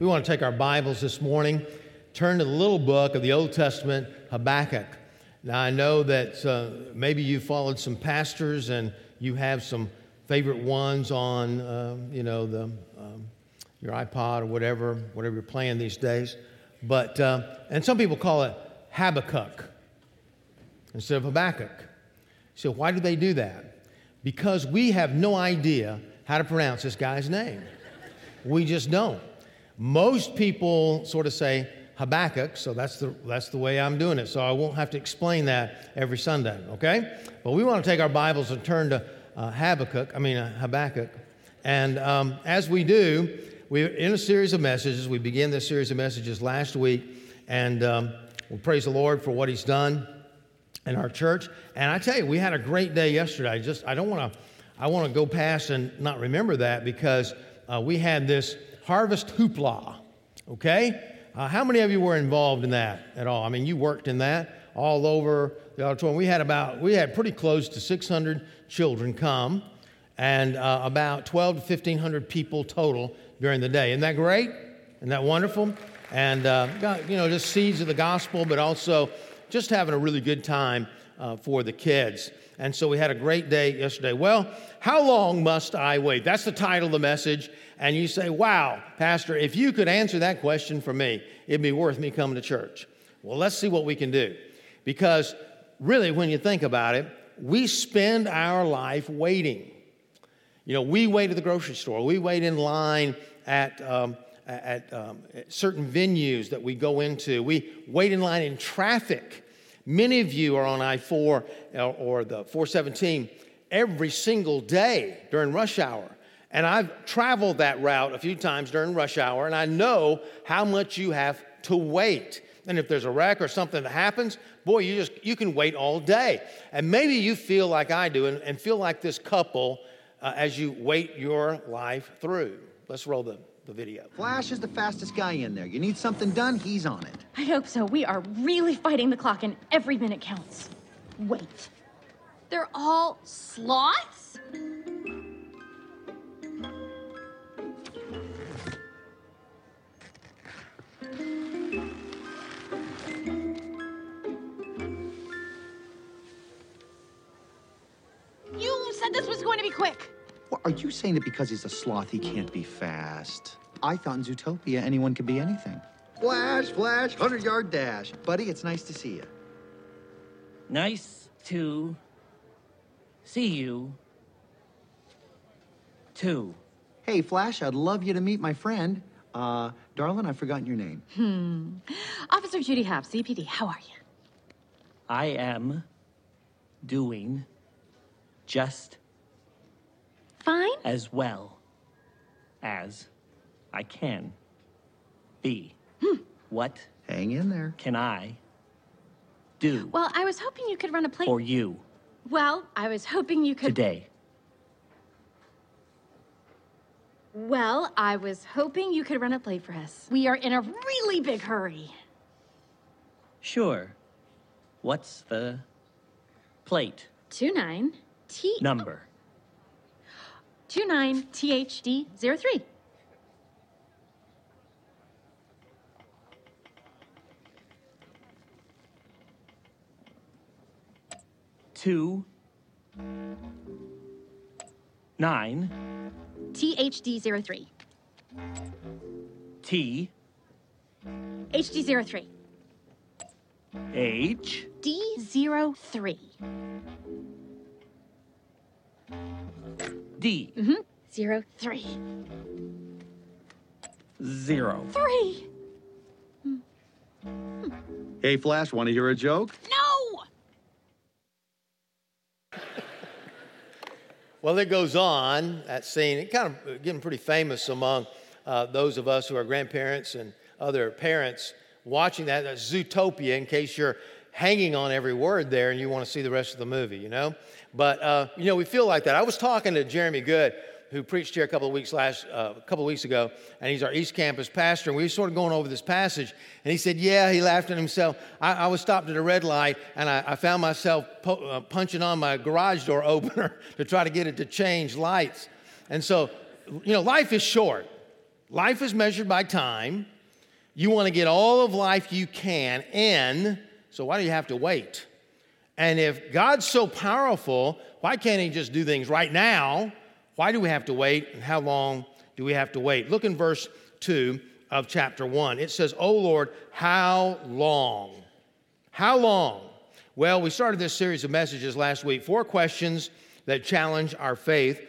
We want to take our Bibles this morning, turn to the little book of the Old Testament, Habakkuk. Now, I know that uh, maybe you followed some pastors and you have some favorite ones on, uh, you know, the, um, your iPod or whatever, whatever you're playing these days. But, uh, and some people call it Habakkuk instead of Habakkuk. So, why do they do that? Because we have no idea how to pronounce this guy's name. We just don't. Most people sort of say Habakkuk, so that's the, that's the way I'm doing it. So I won't have to explain that every Sunday, okay? But we want to take our Bibles and turn to uh, Habakkuk, I mean uh, Habakkuk. And um, as we do, we're in a series of messages. We began this series of messages last week, and um, we praise the Lord for what He's done in our church. And I tell you, we had a great day yesterday. I just I don't want to I want to go past and not remember that because uh, we had this harvest hoopla. Okay, uh, how many of you were involved in that at all? I mean, you worked in that all over the auditorium. We had about we had pretty close to 600 children come, and uh, about 12 to 1500 people total during the day. Isn't that great? Isn't that wonderful? And uh, got, you know, just seeds of the gospel, but also just having a really good time uh, for the kids. And so we had a great day yesterday. Well, how long must I wait? That's the title of the message. And you say, wow, Pastor, if you could answer that question for me, it'd be worth me coming to church. Well, let's see what we can do. Because really, when you think about it, we spend our life waiting. You know, we wait at the grocery store, we wait in line at, um, at, um, at certain venues that we go into, we wait in line in traffic. Many of you are on I 4 or the 417 every single day during rush hour. And I've traveled that route a few times during rush hour, and I know how much you have to wait. And if there's a wreck or something that happens, boy, you just you can wait all day. And maybe you feel like I do, and, and feel like this couple uh, as you wait your life through. Let's roll the, the video. Flash is the fastest guy in there. You need something done, he's on it. I hope so. We are really fighting the clock, and every minute counts. Wait. They're all sloths? You said this was going to be quick. What, are you saying that because he's a sloth, he can't be fast? I thought in Zootopia anyone could be anything. Flash, flash, 100 yard dash. Buddy, it's nice to see you. Nice to see you too. Hey, Flash, I'd love you to meet my friend. Uh, darling, I've forgotten your name. Hmm. Officer Judy Hopps, ZPD, how are you? I am doing just Fine? as well as I can be. Hmm. What Hang in there. can I do Well, I was hoping you could run a play. for you Well, I was hoping you could. today? Well, I was hoping you could run a play for us. We are in a really big hurry. Sure. What's the plate Two nine T number? two nine THD zero three. Two nine THD zero three. T HD zero three. H D zero three. D Mm-hmm. Zero three. zero. Three. Hey, Flash, want to hear a joke? No! Well, it goes on, that scene, it kind of getting pretty famous among uh, those of us who are grandparents and other parents watching that. That's Zootopia, in case you're hanging on every word there and you want to see the rest of the movie, you know? But, uh, you know, we feel like that. I was talking to Jeremy Good, who preached here a couple of weeks last, uh, a couple of weeks ago, and he's our East Campus pastor, and we were sort of going over this passage, and he said, "Yeah," he laughed at himself. I, I was stopped at a red light, and I, I found myself po- uh, punching on my garage door opener to try to get it to change lights, and so, you know, life is short. Life is measured by time. You want to get all of life you can in, so why do you have to wait? And if God's so powerful, why can't He just do things right now? Why do we have to wait? And how long do we have to wait? Look in verse 2 of chapter 1. It says, Oh Lord, how long? How long? Well, we started this series of messages last week. Four questions that challenge our faith,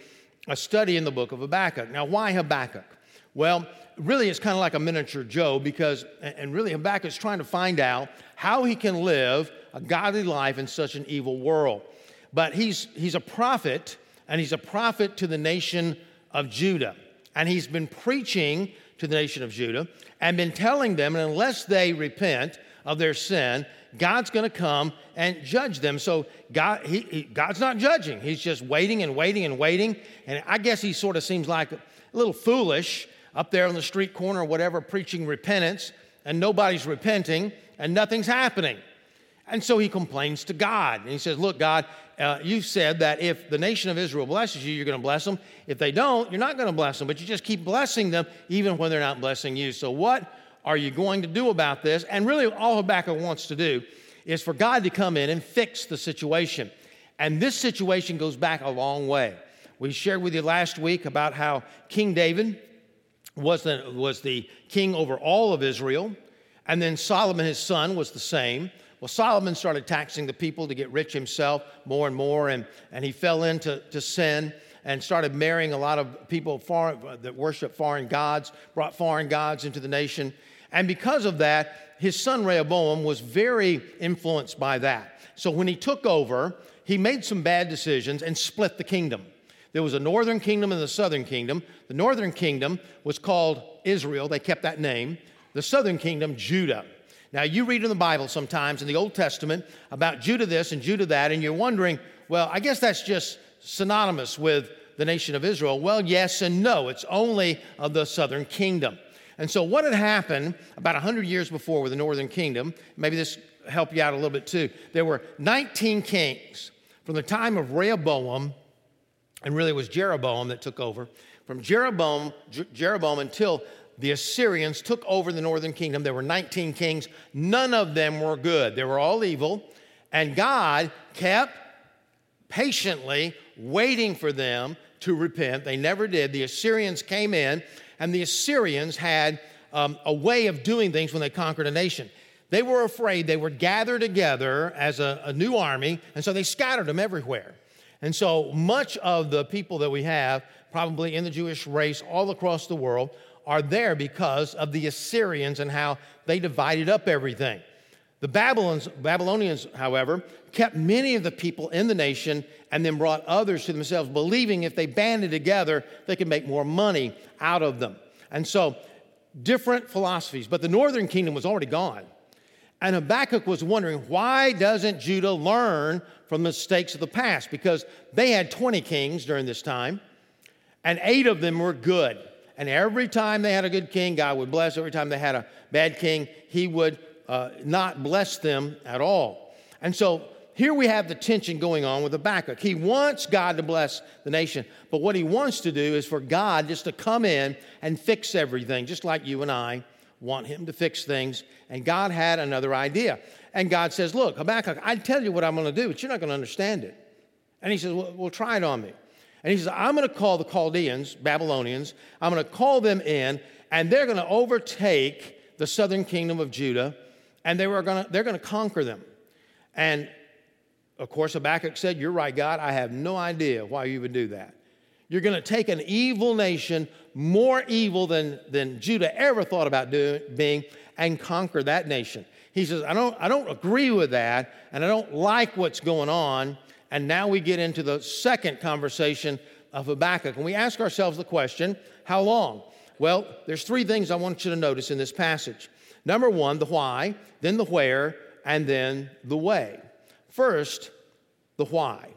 a study in the book of Habakkuk. Now, why Habakkuk? Well, really, it's kind of like a miniature Job because, and really, Habakkuk's trying to find out how he can live a godly life in such an evil world. But he's, he's a prophet, and he's a prophet to the nation of Judah. And he's been preaching to the nation of Judah and been telling them, and unless they repent of their sin, God's going to come and judge them. So God, he, he, God's not judging. He's just waiting and waiting and waiting. And I guess he sort of seems like a little foolish up there on the street corner or whatever, preaching repentance, and nobody's repenting, and nothing's happening. And so he complains to God. And he says, Look, God, uh, you said that if the nation of Israel blesses you, you're going to bless them. If they don't, you're not going to bless them, but you just keep blessing them even when they're not blessing you. So, what are you going to do about this? And really, all Habakkuk wants to do is for God to come in and fix the situation. And this situation goes back a long way. We shared with you last week about how King David was the, was the king over all of Israel, and then Solomon, his son, was the same. Well, Solomon started taxing the people to get rich himself more and more, and, and he fell into to sin and started marrying a lot of people foreign, that worship foreign gods, brought foreign gods into the nation. And because of that, his son Rehoboam was very influenced by that. So when he took over, he made some bad decisions and split the kingdom. There was a northern kingdom and the southern kingdom. The northern kingdom was called Israel, they kept that name. The southern kingdom, Judah. Now, you read in the Bible sometimes in the Old Testament about Judah this and Judah that, and you're wondering, well, I guess that's just synonymous with the nation of Israel. Well, yes and no. It's only of the southern kingdom. And so, what had happened about 100 years before with the northern kingdom, maybe this help you out a little bit too. There were 19 kings from the time of Rehoboam, and really it was Jeroboam that took over. From Jeroboam, Jeroboam until the Assyrians took over the northern kingdom. There were 19 kings. None of them were good, they were all evil. And God kept patiently waiting for them to repent. They never did. The Assyrians came in, and the Assyrians had um, a way of doing things when they conquered a nation. They were afraid they would gather together as a, a new army, and so they scattered them everywhere. And so much of the people that we have, probably in the Jewish race all across the world, are there because of the Assyrians and how they divided up everything. The Babylonians, however, kept many of the people in the nation and then brought others to themselves, believing if they banded together, they could make more money out of them. And so, different philosophies. But the northern kingdom was already gone. And Habakkuk was wondering, why doesn't Judah learn from the mistakes of the past? Because they had 20 kings during this time, and eight of them were good. And every time they had a good king, God would bless. Every time they had a bad king, he would uh, not bless them at all. And so here we have the tension going on with Habakkuk. He wants God to bless the nation, but what he wants to do is for God just to come in and fix everything, just like you and I want him to fix things. And God had another idea. And God says, Look, Habakkuk, I tell you what I'm going to do, but you're not going to understand it. And he says, well, well, try it on me. And he says, I'm going to call the Chaldeans, Babylonians, I'm going to call them in, and they're going to overtake the southern kingdom of Judah, and they were going to, they're going to conquer them. And of course, Habakkuk said, You're right, God, I have no idea why you would do that. You're going to take an evil nation, more evil than, than Judah ever thought about doing, being, and conquer that nation. He says, I don't, I don't agree with that, and I don't like what's going on. And now we get into the second conversation of Habakkuk. And we ask ourselves the question how long? Well, there's three things I want you to notice in this passage. Number one, the why, then the where, and then the way. First, the why.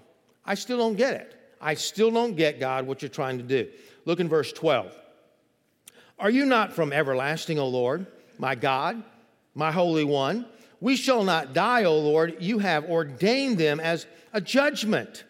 I still don't get it. I still don't get, God, what you're trying to do. Look in verse 12. Are you not from everlasting, O Lord, my God, my Holy One? We shall not die, O Lord. You have ordained them as a judgment.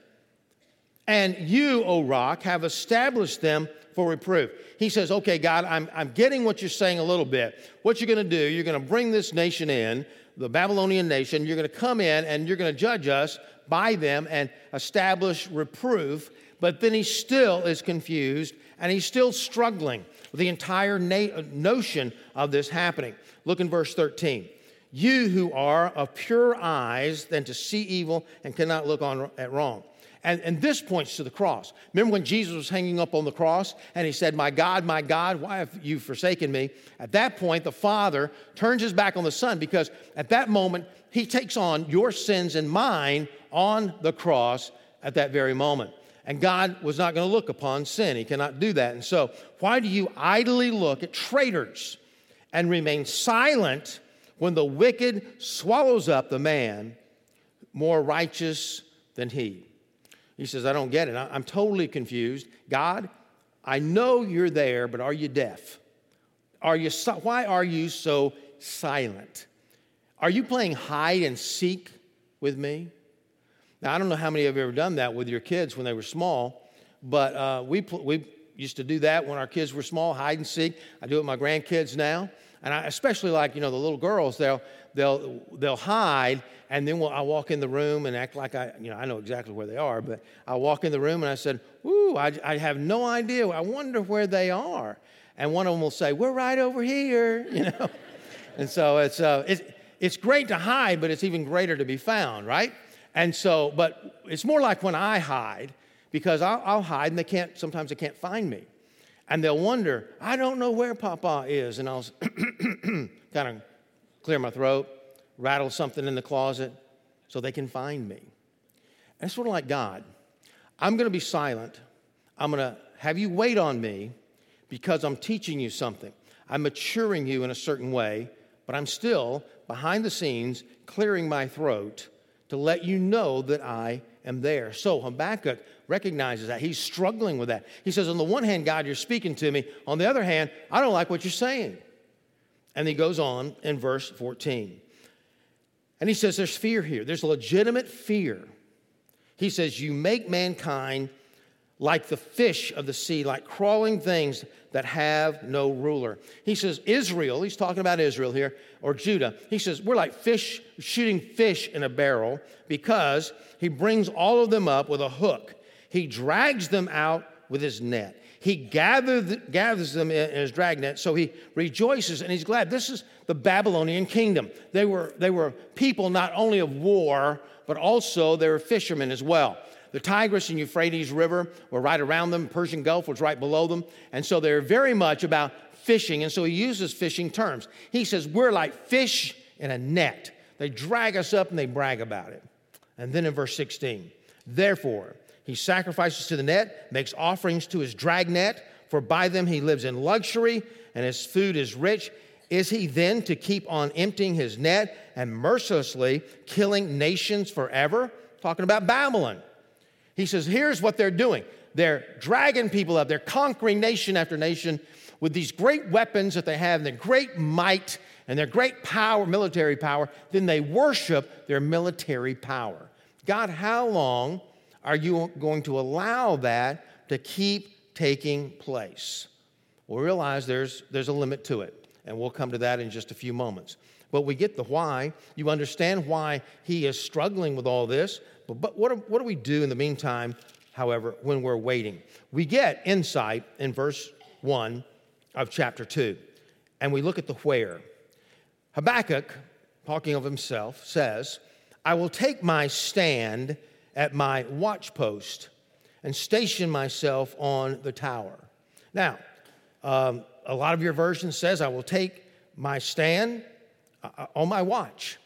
And you, O rock, have established them for reproof. He says, Okay, God, I'm, I'm getting what you're saying a little bit. What you're going to do, you're going to bring this nation in, the Babylonian nation, you're going to come in and you're going to judge us by them and establish reproof. But then he still is confused and he's still struggling with the entire na- notion of this happening. Look in verse 13. You who are of pure eyes than to see evil and cannot look on at wrong. And, and this points to the cross. Remember when Jesus was hanging up on the cross and he said, My God, my God, why have you forsaken me? At that point, the Father turns his back on the Son because at that moment, he takes on your sins and mine on the cross at that very moment. And God was not going to look upon sin. He cannot do that. And so, why do you idly look at traitors and remain silent when the wicked swallows up the man more righteous than he? He says, I don't get it. I'm totally confused. God, I know you're there, but are you deaf? Are you, why are you so silent? Are you playing hide and seek with me? Now, I don't know how many of you have ever done that with your kids when they were small, but uh, we, we used to do that when our kids were small, hide and seek. I do it with my grandkids now. And I especially like, you know, the little girls, they'll, they'll, they'll hide, and then we'll, I'll walk in the room and act like I, you know, I know exactly where they are, but I'll walk in the room and I said, Ooh, I, I have no idea. I wonder where they are. And one of them will say, We're right over here, you know. and so it's, uh, it's, it's great to hide, but it's even greater to be found, right? And so, but it's more like when I hide, because I'll, I'll hide and they can't, sometimes they can't find me and they'll wonder, I don't know where Papa is. And I'll kind of clear my throat, rattle something in the closet so they can find me. And it's sort of like God. I'm going to be silent. I'm going to have you wait on me because I'm teaching you something. I'm maturing you in a certain way, but I'm still behind the scenes clearing my throat to let you know that I am there. So Habakkuk recognizes that. He's struggling with that. He says, On the one hand, God, you're speaking to me. On the other hand, I don't like what you're saying. And he goes on in verse 14. And he says, There's fear here. There's legitimate fear. He says, You make mankind like the fish of the sea, like crawling things that have no ruler. He says, Israel, he's talking about Israel here, or Judah. He says, We're like fish shooting fish in a barrel because he brings all of them up with a hook. He drags them out with his net. He gathers, gathers them in his dragnet, so he rejoices and he's glad. This is the Babylonian kingdom. They were, they were people not only of war, but also they were fishermen as well. The Tigris and Euphrates River were right around them, Persian Gulf was right below them, and so they're very much about fishing, and so he uses fishing terms. He says, We're like fish in a net. They drag us up and they brag about it. And then in verse 16, therefore, he sacrifices to the net, makes offerings to his dragnet, for by them he lives in luxury and his food is rich. Is he then to keep on emptying his net and mercilessly killing nations forever? Talking about Babylon. He says, here's what they're doing they're dragging people up, they're conquering nation after nation with these great weapons that they have and their great might and their great power, military power. Then they worship their military power. God, how long are you going to allow that to keep taking place? Well, realize there's, there's a limit to it, and we'll come to that in just a few moments. But we get the why. You understand why he is struggling with all this. But, but what, do, what do we do in the meantime, however, when we're waiting? We get insight in verse 1 of chapter 2, and we look at the where. Habakkuk, talking of himself, says, I will take my stand at my watchpost and station myself on the tower. Now, um, a lot of your versions says, I will take my stand uh, uh, on my watch.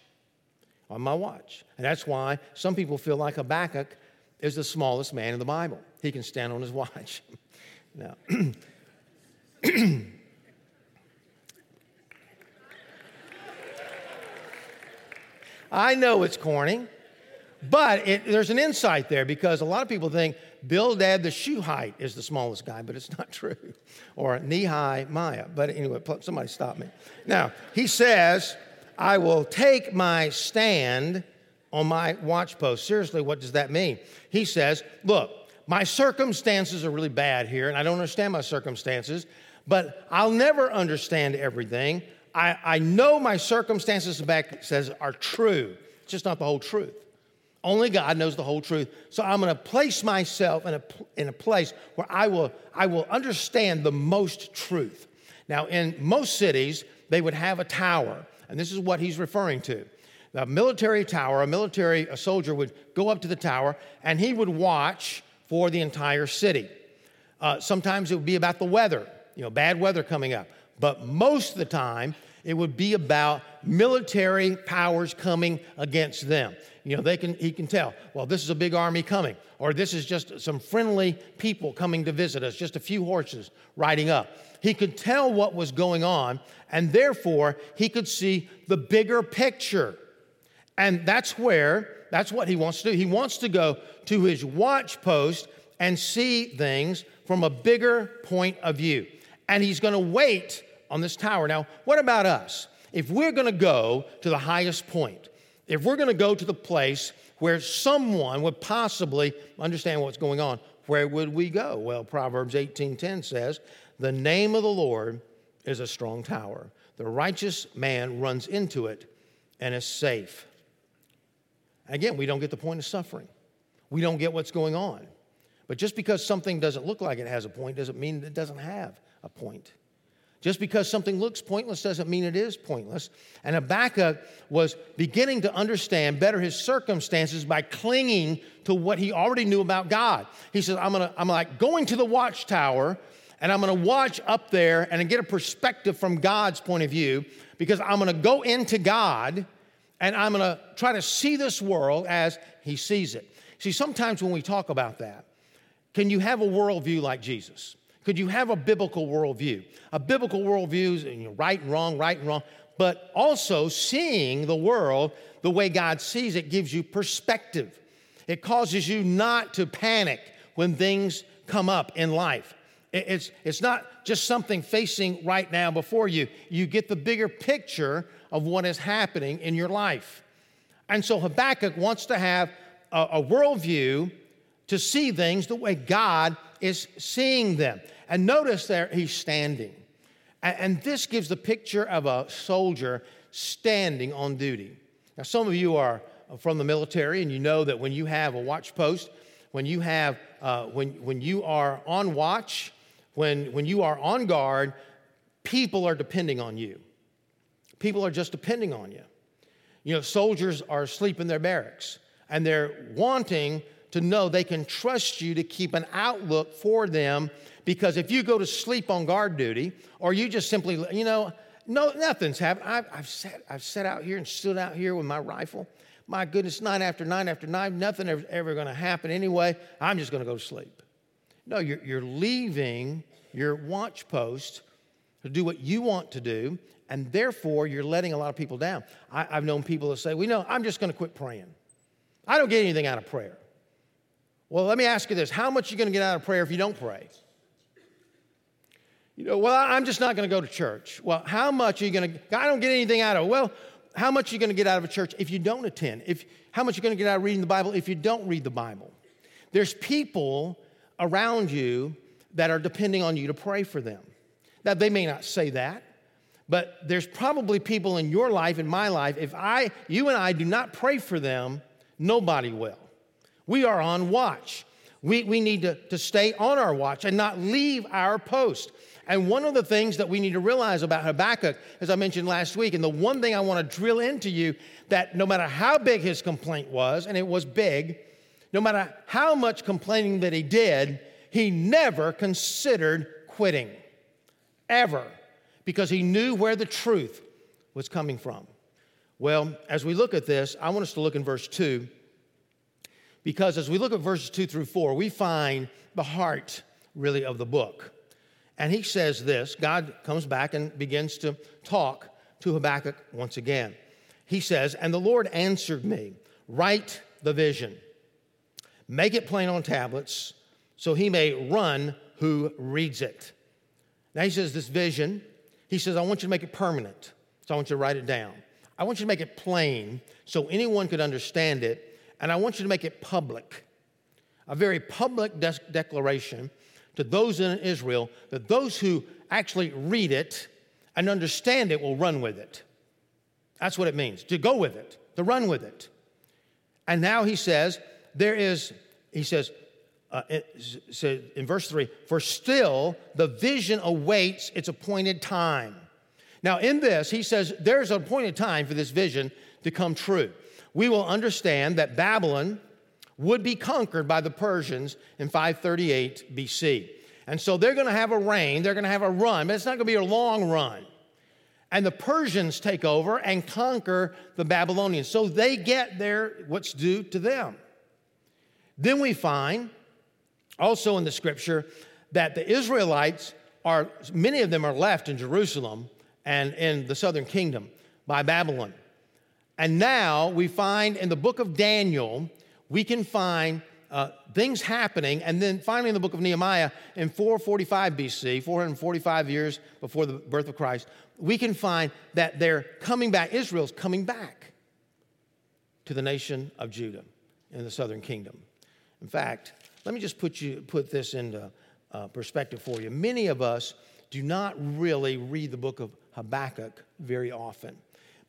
On my watch. And that's why some people feel like Habakkuk is the smallest man in the Bible. He can stand on his watch. now, I know it's corny. But it, there's an insight there because a lot of people think Bildad the Shuhite is the smallest guy, but it's not true. Or Nehemiah. But anyway, somebody stop me. Now, he says, I will take my stand on my watchpost. Seriously, what does that mean? He says, Look, my circumstances are really bad here, and I don't understand my circumstances, but I'll never understand everything. I, I know my circumstances back says are true. It's just not the whole truth. Only God knows the whole truth. So I'm going to place myself in a, in a place where I will, I will understand the most truth. Now, in most cities, they would have a tower, and this is what he's referring to. The military tower, a military a soldier would go up to the tower, and he would watch for the entire city. Uh, sometimes it would be about the weather, you know, bad weather coming up. But most of the time, it would be about military powers coming against them. You know, they can, he can tell, well, this is a big army coming, or this is just some friendly people coming to visit us, just a few horses riding up. He could tell what was going on, and therefore he could see the bigger picture. And that's where, that's what he wants to do. He wants to go to his watch post and see things from a bigger point of view. And he's going to wait on this tower. Now, what about us? If we're going to go to the highest point, if we're going to go to the place where someone would possibly understand what's going on, where would we go? Well, Proverbs 18:10 says, "The name of the Lord is a strong tower. The righteous man runs into it and is safe." Again, we don't get the point of suffering. We don't get what's going on. But just because something doesn't look like it has a point doesn't mean it doesn't have a point. Just because something looks pointless doesn't mean it is pointless. And Habakkuk was beginning to understand better his circumstances by clinging to what he already knew about God. He says, I'm gonna, I'm like going to the watchtower and I'm gonna watch up there and get a perspective from God's point of view because I'm gonna go into God and I'm gonna try to see this world as he sees it. See, sometimes when we talk about that, can you have a worldview like Jesus? Could you have a biblical worldview? A biblical worldview is you know, right and wrong, right and wrong, but also seeing the world the way God sees it gives you perspective. It causes you not to panic when things come up in life. It's, it's not just something facing right now before you. You get the bigger picture of what is happening in your life. And so Habakkuk wants to have a, a worldview to see things the way God is seeing them. And notice there, he's standing. And this gives the picture of a soldier standing on duty. Now, some of you are from the military, and you know that when you have a watch post, when you have, uh, when, when you are on watch, when, when you are on guard, people are depending on you. People are just depending on you. You know, soldiers are asleep in their barracks, and they're wanting to know they can trust you to keep an outlook for them because if you go to sleep on guard duty or you just simply, you know, no, nothing's happened. I've, I've, sat, I've sat out here and stood out here with my rifle. My goodness, night after night after night, nothing ever, ever going to happen anyway. I'm just going to go to sleep. No, you're, you're leaving your watch post to do what you want to do, and therefore you're letting a lot of people down. I, have known people that say, well, know I'm just going to quit praying. I don't get anything out of prayer. Well, let me ask you this how much are you going to get out of prayer if you don't pray? You know, well, I'm just not going to go to church. Well, how much are you going to? I don't get anything out of it. Well, how much are you going to get out of a church if you don't attend? If how much are you going to get out of reading the Bible if you don't read the Bible? There's people around you that are depending on you to pray for them. Now, they may not say that, but there's probably people in your life, in my life, if I, you and I do not pray for them, nobody will. We are on watch. We, we need to, to stay on our watch and not leave our post. And one of the things that we need to realize about Habakkuk, as I mentioned last week, and the one thing I want to drill into you that no matter how big his complaint was, and it was big, no matter how much complaining that he did, he never considered quitting. Ever. Because he knew where the truth was coming from. Well, as we look at this, I want us to look in verse 2 because as we look at verses two through four, we find the heart really of the book. And he says this God comes back and begins to talk to Habakkuk once again. He says, And the Lord answered me, Write the vision, make it plain on tablets, so he may run who reads it. Now he says, This vision, he says, I want you to make it permanent. So I want you to write it down. I want you to make it plain so anyone could understand it and I want you to make it public. a very public de- declaration to those in Israel that those who actually read it and understand it will run with it. That's what it means to go with it, to run with it. And now he says, there is, he says, uh, in verse 3 for still the vision awaits its appointed time. Now, in this, he says there's an appointed time for this vision to come true. We will understand that Babylon would be conquered by the Persians in 538 BC. And so they're going to have a reign, they're going to have a run, but it's not going to be a long run. And the Persians take over and conquer the Babylonians. So they get their what's due to them. Then we find also in the scripture that the Israelites are, many of them are left in Jerusalem and in the southern kingdom by Babylon. And now we find in the book of Daniel, we can find uh, things happening. And then finally in the book of Nehemiah, in 445 BC, 445 years before the birth of Christ, we can find that they're coming back, Israel's coming back to the nation of Judah in the southern kingdom. In fact, let me just put, you, put this into uh, perspective for you. Many of us do not really read the book of Habakkuk very often.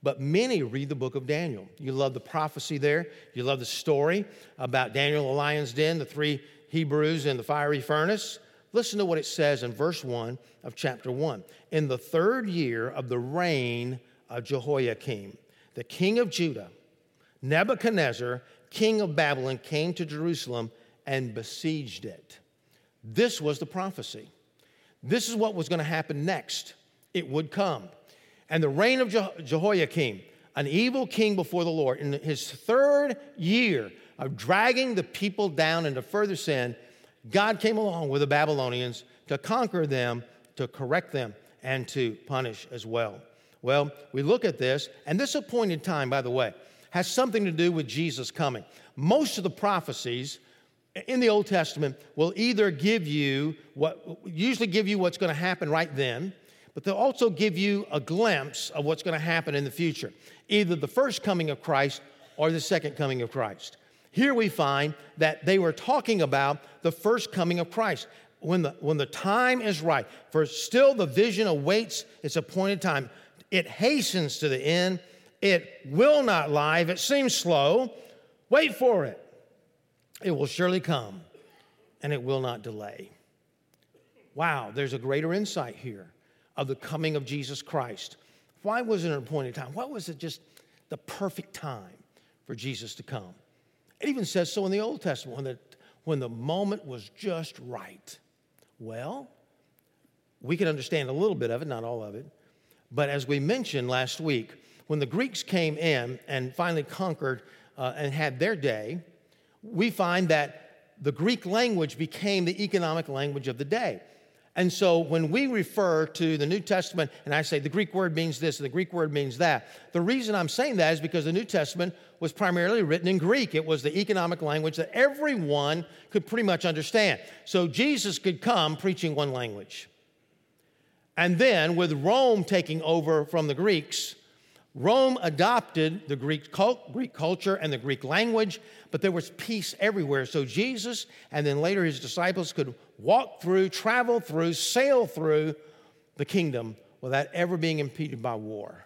But many read the book of Daniel. You love the prophecy there. You love the story about Daniel, the lion's den, the three Hebrews in the fiery furnace. Listen to what it says in verse 1 of chapter 1. In the third year of the reign of Jehoiakim, the king of Judah, Nebuchadnezzar, king of Babylon, came to Jerusalem and besieged it. This was the prophecy. This is what was going to happen next. It would come and the reign of Jehoiakim, an evil king before the Lord, in his third year of dragging the people down into further sin, God came along with the Babylonians to conquer them, to correct them, and to punish as well. Well, we look at this, and this appointed time, by the way, has something to do with Jesus coming. Most of the prophecies in the Old Testament will either give you what, usually give you what's going to happen right then, but they'll also give you a glimpse of what's going to happen in the future, either the first coming of Christ or the second coming of Christ. Here we find that they were talking about the first coming of Christ. When the, when the time is right, for still the vision awaits its appointed time. It hastens to the end. It will not lie. If it seems slow, wait for it. It will surely come and it will not delay. Wow, there's a greater insight here of the coming of Jesus Christ. Why was it an appointed time? Why was it just the perfect time for Jesus to come? It even says so in the Old Testament when the, when the moment was just right. Well, we can understand a little bit of it, not all of it. But as we mentioned last week, when the Greeks came in and finally conquered uh, and had their day, we find that the Greek language became the economic language of the day. And so when we refer to the New Testament and I say the Greek word means this and the Greek word means that, the reason I'm saying that is because the New Testament was primarily written in Greek. It was the economic language that everyone could pretty much understand. So Jesus could come preaching one language. And then with Rome taking over from the Greeks, Rome adopted the Greek, cult, Greek culture and the Greek language, but there was peace everywhere. So Jesus and then later his disciples could walk through, travel through, sail through the kingdom without ever being impeded by war.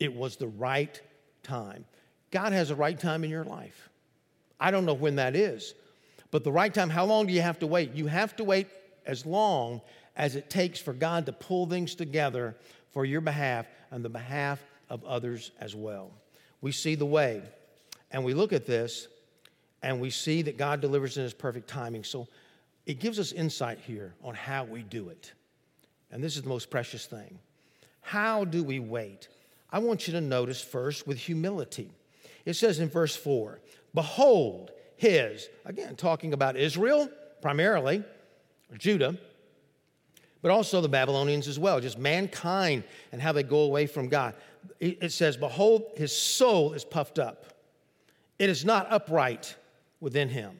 It was the right time. God has a right time in your life. I don't know when that is, but the right time, how long do you have to wait? You have to wait as long as it takes for God to pull things together for your behalf and the behalf of others as well. We see the way, and we look at this, and we see that God delivers in His perfect timing. So it gives us insight here on how we do it. And this is the most precious thing. How do we wait? I want you to notice first with humility. It says in verse 4 Behold, his, again, talking about Israel primarily, Judah, but also the Babylonians as well, just mankind and how they go away from God it says, Behold, his soul is puffed up. It is not upright within him.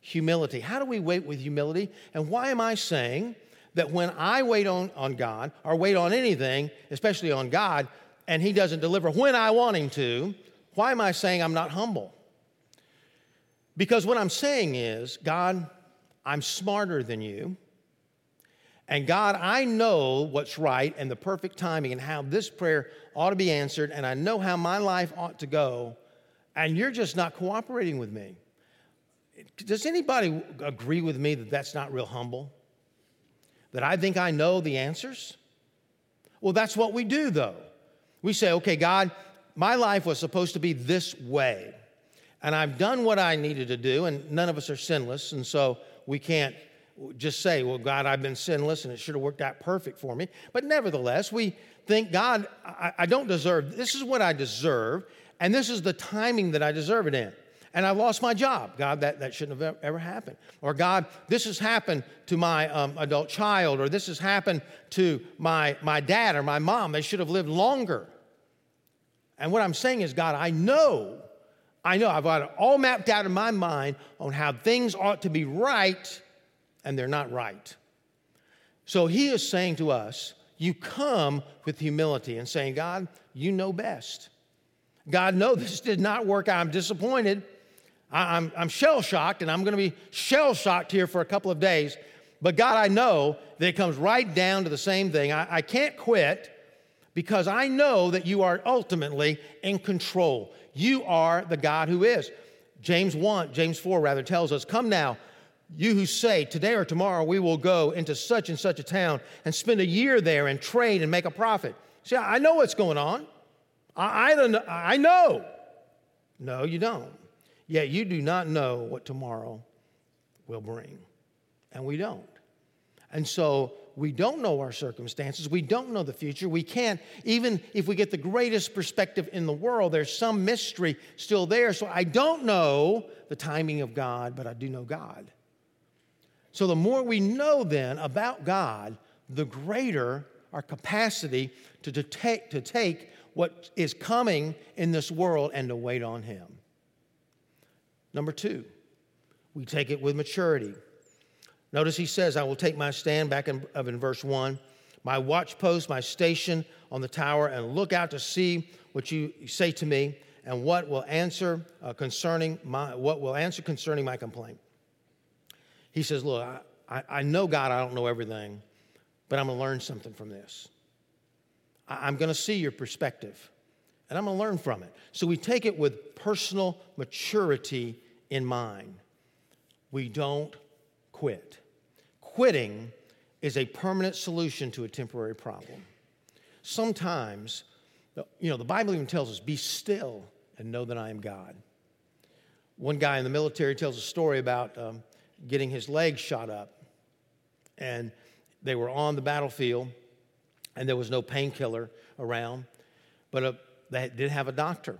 Humility. How do we wait with humility? And why am I saying that when I wait on, on God or wait on anything, especially on God, and he doesn't deliver when I want him to, why am I saying I'm not humble? Because what I'm saying is, God, I'm smarter than you. And God, I know what's right and the perfect timing and how this prayer ought to be answered, and I know how my life ought to go, and you're just not cooperating with me. Does anybody agree with me that that's not real humble? That I think I know the answers? Well, that's what we do, though. We say, okay, God, my life was supposed to be this way, and I've done what I needed to do, and none of us are sinless, and so we can't just say, well, God, I've been sinless and it should have worked out perfect for me. But nevertheless, we think, God, I, I, don't deserve, this is what I deserve, and this is the timing that I deserve it in. And I lost my job. God, that, that shouldn't have ever happened. Or God, this has happened to my um, adult child, or this has happened to my, my dad or my mom. They should have lived longer. And what I'm saying is, God, I know, I know, I've got it all mapped out in my mind on how things ought to be right and they're not right. So he is saying to us, you come with humility and saying, God, you know best. God, no, this did not work. I'm disappointed. I, am I'm, I'm shell shocked, and I'm going to be shell shocked here for a couple of days. But God, I know that it comes right down to the same thing. I, I can't quit because I know that you are ultimately in control. You are the God who is. James 1, James 4 rather tells us, Come now, you who say, Today or tomorrow we will go into such and such a town and spend a year there and trade and make a profit. See, I know what's going on. I, I, don't, I know. No, you don't. Yet you do not know what tomorrow will bring. And we don't. And so we don't know our circumstances. We don't know the future. We can't, even if we get the greatest perspective in the world, there's some mystery still there. So I don't know the timing of God, but I do know God. So the more we know then about God, the greater our capacity to, take, to take what is coming in this world and to wait on Him. Number two, we take it with maturity. Notice he says, I will take my stand back in, in verse 1, my watch post, my station on the tower, and look out to see what you say to me and what will answer uh, concerning my what will answer concerning my complaint. He says, Look, I, I know God, I don't know everything, but I'm going to learn something from this. I, I'm going to see your perspective, and I'm going to learn from it. So we take it with personal maturity in mind. We don't quit. Quitting is a permanent solution to a temporary problem. Sometimes, you know, the Bible even tells us, be still and know that I am God. One guy in the military tells a story about um, getting his leg shot up. And they were on the battlefield, and there was no painkiller around, but a, uh, they did have a doctor.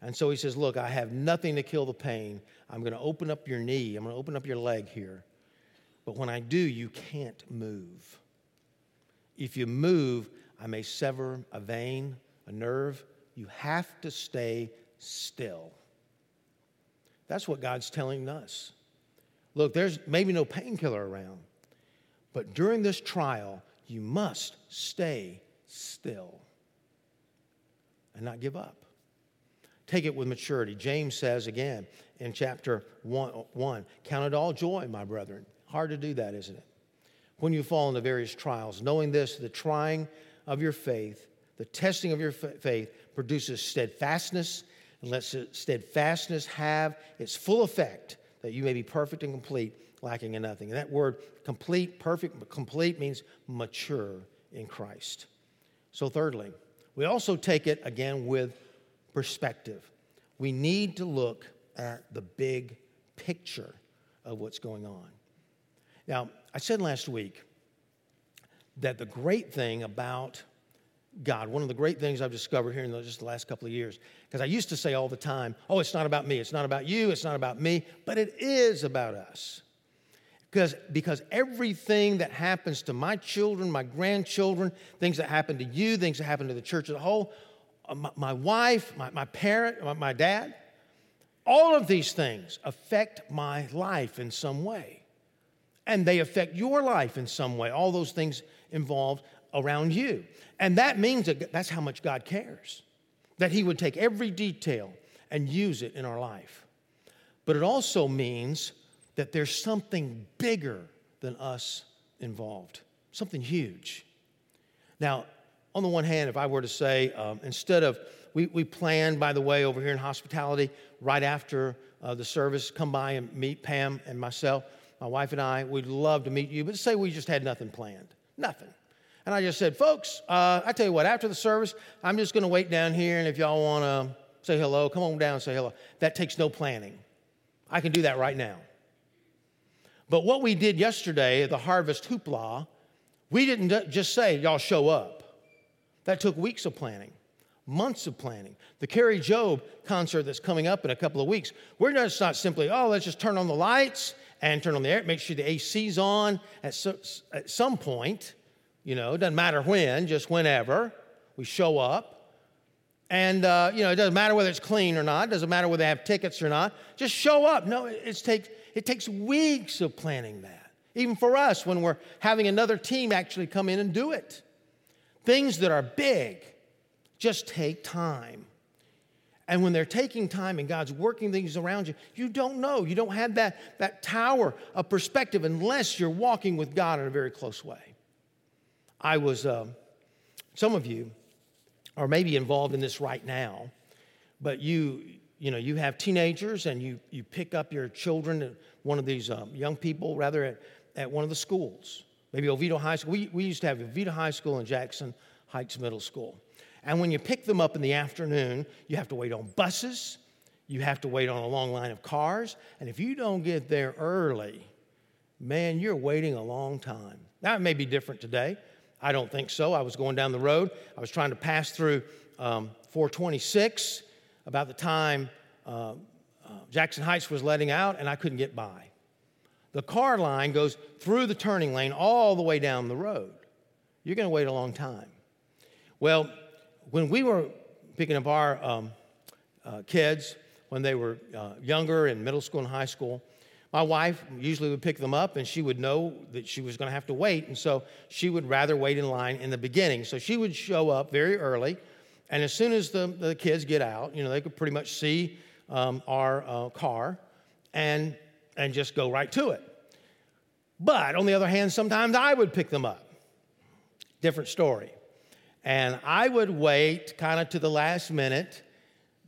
And so he says, Look, I have nothing to kill the pain. I'm going to open up your knee, I'm going to open up your leg here. But when I do, you can't move. If you move, I may sever a vein, a nerve. You have to stay still. That's what God's telling us. Look, there's maybe no painkiller around, but during this trial, you must stay still and not give up. Take it with maturity. James says again in chapter 1, 1 Count it all joy, my brethren. Hard to do that, isn't it? When you fall into various trials, knowing this, the trying of your faith, the testing of your faith produces steadfastness, and let steadfastness have its full effect that you may be perfect and complete, lacking in nothing. And that word complete, perfect, complete means mature in Christ. So, thirdly, we also take it again with perspective. We need to look at the big picture of what's going on. Now, I said last week that the great thing about God. One of the great things I've discovered here in the, just the last couple of years, because I used to say all the time, oh, it's not about me, it's not about you, it's not about me, but it is about us. Because, because everything that happens to my children, my grandchildren, things that happen to you, things that happen to the church as a whole, uh, my, my wife, my, my parent, my, my dad, all of these things affect my life in some way. And they affect your life in some way. All those things involved around you. And that means that that's how much God cares, that He would take every detail and use it in our life. but it also means that there's something bigger than us involved, something huge. Now, on the one hand, if I were to say, um, instead of, we, we plan, by the way, over here in hospitality, right after uh, the service, come by and meet Pam and myself, my wife and I. We'd love to meet you, but say we just had nothing planned, nothing. And I just said, folks, uh, I tell you what, after the service, I'm just going to wait down here, and if y'all want to say hello, come on down and say hello. That takes no planning. I can do that right now. But what we did yesterday at the Harvest Hoopla, we didn't just say, y'all show up. That took weeks of planning, months of planning. The Kari Jobe concert that's coming up in a couple of weeks, we're just not simply, oh, let's just turn on the lights and turn on the air, make sure the AC's on at, so, at some point. You know, it doesn't matter when, just whenever we show up. And, uh, you know, it doesn't matter whether it's clean or not. It doesn't matter whether they have tickets or not. Just show up. No, it, takes, it takes weeks of planning that. Even for us, when we're having another team actually come in and do it. Things that are big just take time. And when they're taking time and God's working things around you, you don't know. You don't have that, that tower of perspective unless you're walking with God in a very close way. I was, uh, some of you are maybe involved in this right now, but you, you know, you have teenagers and you, you pick up your children, at one of these um, young people, rather, at, at one of the schools, maybe Oviedo High School. We, we used to have Oviedo High School and Jackson Heights Middle School. And when you pick them up in the afternoon, you have to wait on buses, you have to wait on a long line of cars, and if you don't get there early, man, you're waiting a long time. Now, it may be different today. I don't think so. I was going down the road. I was trying to pass through um, 426 about the time uh, uh, Jackson Heights was letting out, and I couldn't get by. The car line goes through the turning lane all the way down the road. You're going to wait a long time. Well, when we were picking up our um, uh, kids when they were uh, younger in middle school and high school, my wife usually would pick them up and she would know that she was going to have to wait. And so she would rather wait in line in the beginning. So she would show up very early. And as soon as the, the kids get out, you know, they could pretty much see um, our uh, car and, and just go right to it. But on the other hand, sometimes I would pick them up. Different story. And I would wait kind of to the last minute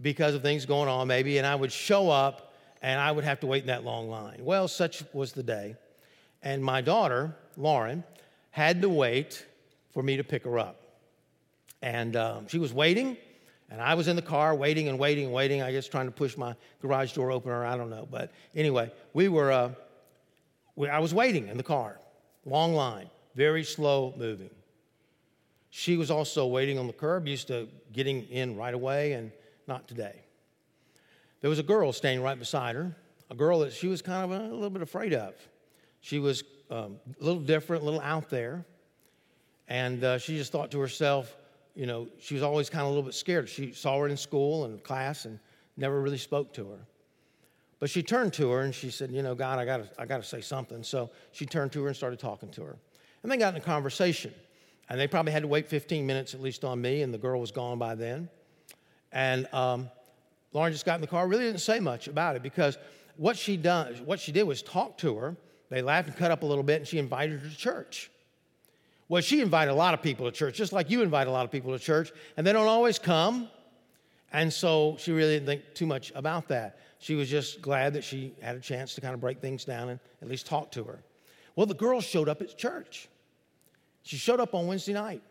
because of things going on, maybe, and I would show up and I would have to wait in that long line. Well, such was the day. And my daughter, Lauren, had to wait for me to pick her up. And um, she was waiting, and I was in the car waiting and waiting and waiting. I guess trying to push my garage door opener. I don't know. But anyway, we were, uh, we, I was waiting in the car, long line, very slow moving. She was also waiting on the curb, used to getting in right away, and not today there was a girl standing right beside her, a girl that she was kind of a, a little bit afraid of. She was um, a little different, a little out there. And uh, she just thought to herself, you know, she was always kind of a little bit scared. She saw her in school and class and never really spoke to her. But she turned to her and she said, You know, God, I got I gotta say something. So she turned to her and started talking to her. And they got in a conversation. And they probably had to wait 15 minutes at least on me, and the girl was gone by then. And um, Lauren just got in the car, really didn't say much about it because what she done, what she did was talk to her. They laughed and cut up a little bit, and she invited her to church. Well, she invited a lot of people to church, just like you invite a lot of people to church, and they don't always come. And so she really didn't think too much about that. She was just glad that she had a chance to kind of break things down and at least talk to her. Well, the girl showed up at church. She showed up on Wednesday night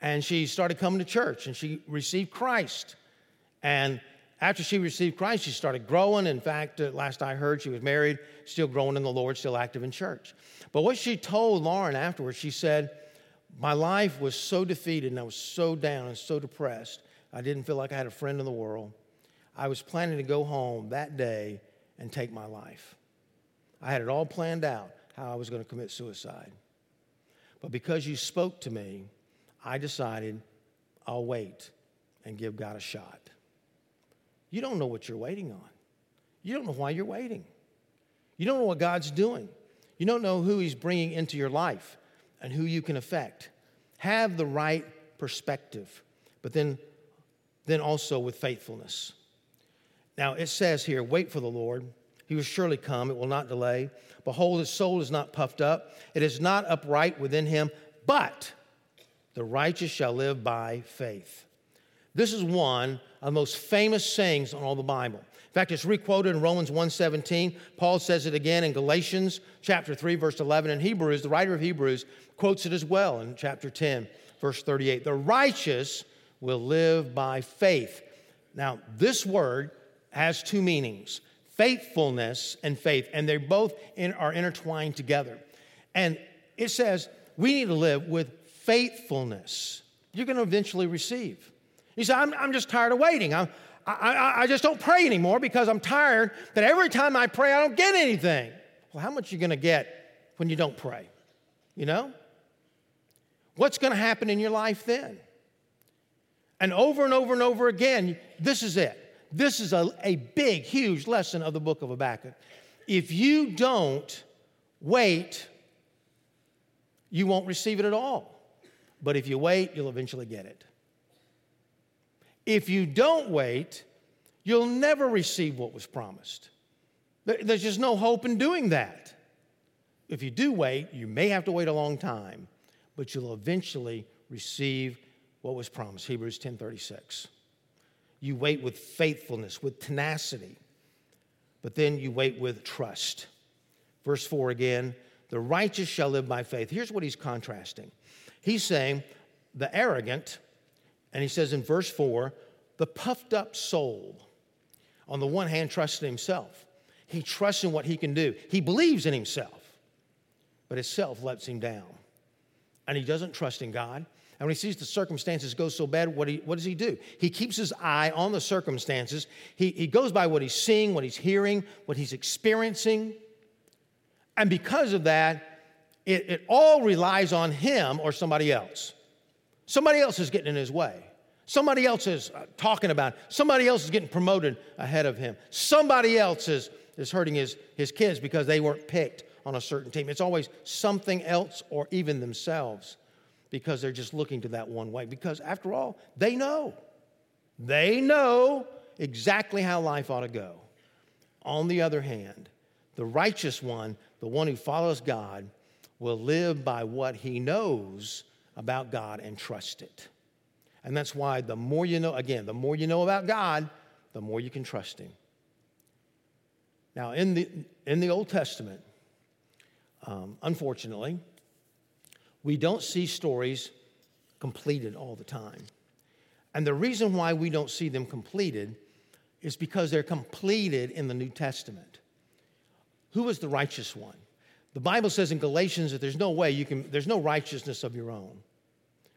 and she started coming to church and she received Christ. And after she received Christ, she started growing. In fact, uh, last I heard, she was married, still growing in the Lord, still active in church. But what she told Lauren afterwards, she said, My life was so defeated and I was so down and so depressed. I didn't feel like I had a friend in the world. I was planning to go home that day and take my life. I had it all planned out how I was going to commit suicide. But because you spoke to me, I decided I'll wait and give God a shot. You don't know what you're waiting on. You don't know why you're waiting. You don't know what God's doing. You don't know who He's bringing into your life and who you can affect. Have the right perspective, but then, then also with faithfulness. Now it says here, wait for the Lord. He will surely come, it will not delay. Behold, his soul is not puffed up, it is not upright within him, but the righteous shall live by faith. This is one of the most famous sayings in all the Bible. In fact, it's requoted in Romans 1:17. Paul says it again in Galatians chapter 3, verse 11. And Hebrews, the writer of Hebrews, quotes it as well in chapter 10, verse 38. The righteous will live by faith. Now, this word has two meanings faithfulness and faith, and they both in, are intertwined together. And it says we need to live with faithfulness. You're going to eventually receive. You say, I'm, I'm just tired of waiting. I'm, I, I, just don't pray anymore because I'm tired that every time I pray, I don't get anything. Well, how much are you going to get when you don't pray? You know? What's going to happen in your life then? And over and over and over again, this is it. This is a, a big, huge lesson of the book of Habakkuk. If you don't wait, you won't receive it at all. But if you wait, you'll eventually get it. If you don't wait, you'll never receive what was promised. There's just no hope in doing that. If you do wait, you may have to wait a long time, but you'll eventually receive what was promised. Hebrews 10:36. You wait with faithfulness, with tenacity, but then you wait with trust. Verse 4 again, the righteous shall live by faith. Here's what he's contrasting. He's saying the arrogant and he says in verse 4 the puffed up soul, on the one hand, trusts in himself. He trusts in what he can do, he believes in himself, but his self lets him down. And he doesn't trust in God. And when he sees the circumstances go so bad, what, he, what does he do? He keeps his eye on the circumstances. He, he goes by what he's seeing, what he's hearing, what he's experiencing. And because of that, it, it all relies on him or somebody else. Somebody else is getting in his way. Somebody else is uh, talking about. Somebody else is getting promoted ahead of him. Somebody else is, is hurting his, his kids because they weren't picked on a certain team. It's always something else or even themselves because they're just looking to that one way. Because after all, they know. They know exactly how life ought to go. On the other hand, the righteous one, the one who follows God, will live by what he knows about God and trust it. And that's why the more you know, again, the more you know about God, the more you can trust Him. Now, in the, in the Old Testament, um, unfortunately, we don't see stories completed all the time. And the reason why we don't see them completed is because they're completed in the New Testament. Who was the righteous one? The Bible says in Galatians that there's no way you can, there's no righteousness of your own.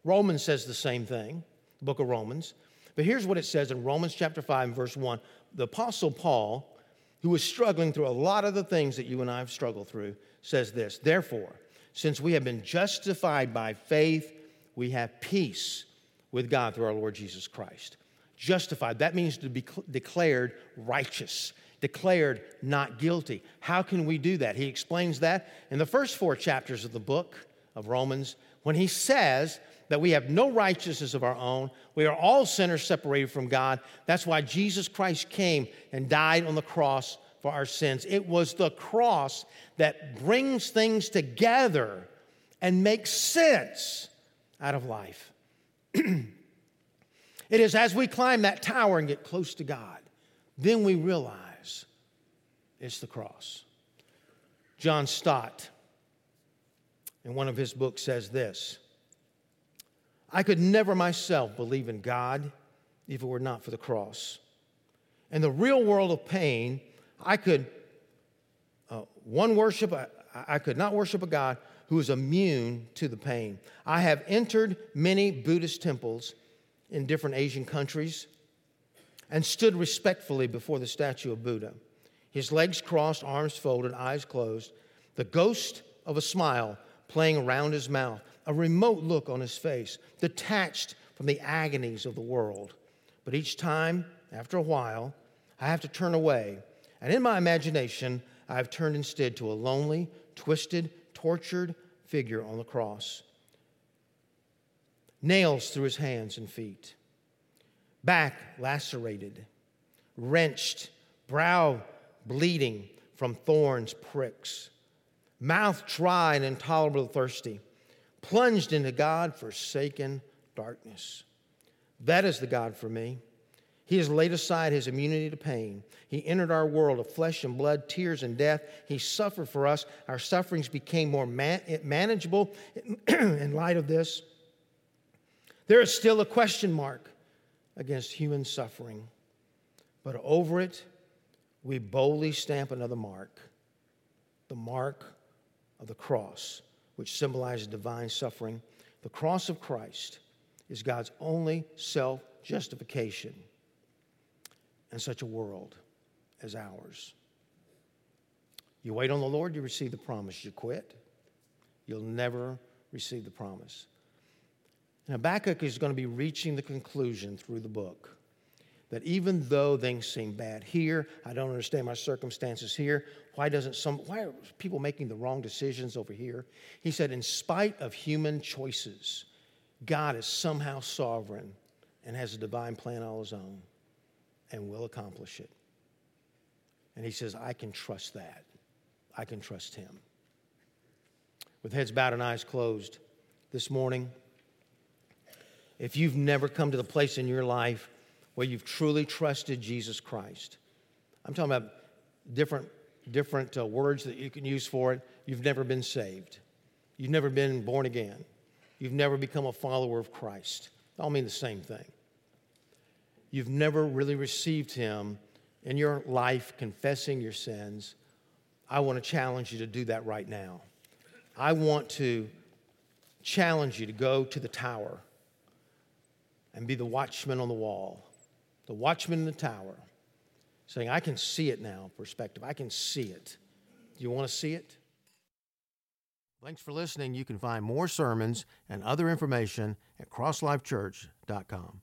Romans says the same thing the book of Romans. But here's what it says in Romans chapter 5 verse 1. The apostle Paul, who was struggling through a lot of the things that you and I have struggled through, says this, "Therefore, since we have been justified by faith, we have peace with God through our Lord Jesus Christ." Justified, that means to be declared righteous, declared not guilty. How can we do that? He explains that in the first 4 chapters of the book of Romans when he says that we have no righteousness of our own. We are all sinners separated from God. That's why Jesus Christ came and died on the cross for our sins. It was the cross that brings things together and makes sense out of life. it is as we climb that tower and get close to God, then we realize it's the cross. John Stott, in one of his books, says this I could never myself believe in God if it were not for the cross. In the real world of pain, I could, uh, one, worship, I, I could not worship a God who is immune to the pain. I have entered many Buddhist temples in different Asian countries and stood respectfully before the statue of Buddha, his legs crossed, arms folded, eyes closed, the ghost of a smile playing around his mouth a remote look on his face, detached from the agonies of the world. But each time, after a while, I have to turn away. And in my imagination, I have turned instead to a lonely, twisted, tortured figure on the cross. Nails through his hands and feet, back lacerated, wrenched, brow bleeding from thorns, pricks, mouth dry and intolerable thirsty, plunged into God forsaken darkness. That is the God for me. He has laid aside his immunity to pain. He entered our world of flesh and blood, tears and death. He suffered for us. Our sufferings became more man- manageable in light of this. There is still a question mark against human suffering, but over it, we boldly stamp another mark the mark of the cross, which symbolizes divine suffering. The cross of Christ is God's only self justification in such a world as ours. You wait on the Lord, you receive the promise. You quit, you'll never receive the promise. And Habakkuk is going to be reaching the conclusion through the book that even though things seem bad here, I don't understand my circumstances here. Why doesn't some why are people making the wrong decisions over here? He said, in spite of human choices, God is somehow sovereign and has a divine plan all his own and will accomplish it. And he says, I can trust that. I can trust him. With heads bowed and eyes closed this morning, if you've never come to the place in your life where you've truly trusted Jesus Christ, I'm talking about different, different uh, words that you can use for it. You've never been saved, you've never been born again, you've never become a follower of Christ. They all mean the same thing you've never really received Him in your life, confessing your sins, I want to challenge you to do that right now. I want to challenge you to go to the tower and be the watchman on the wall, the watchman in the tower, saying, I can see it now, perspective. I can see it. Do you want to see it? Thanks for listening. You can find more sermons and other information at crosslifechurch.com.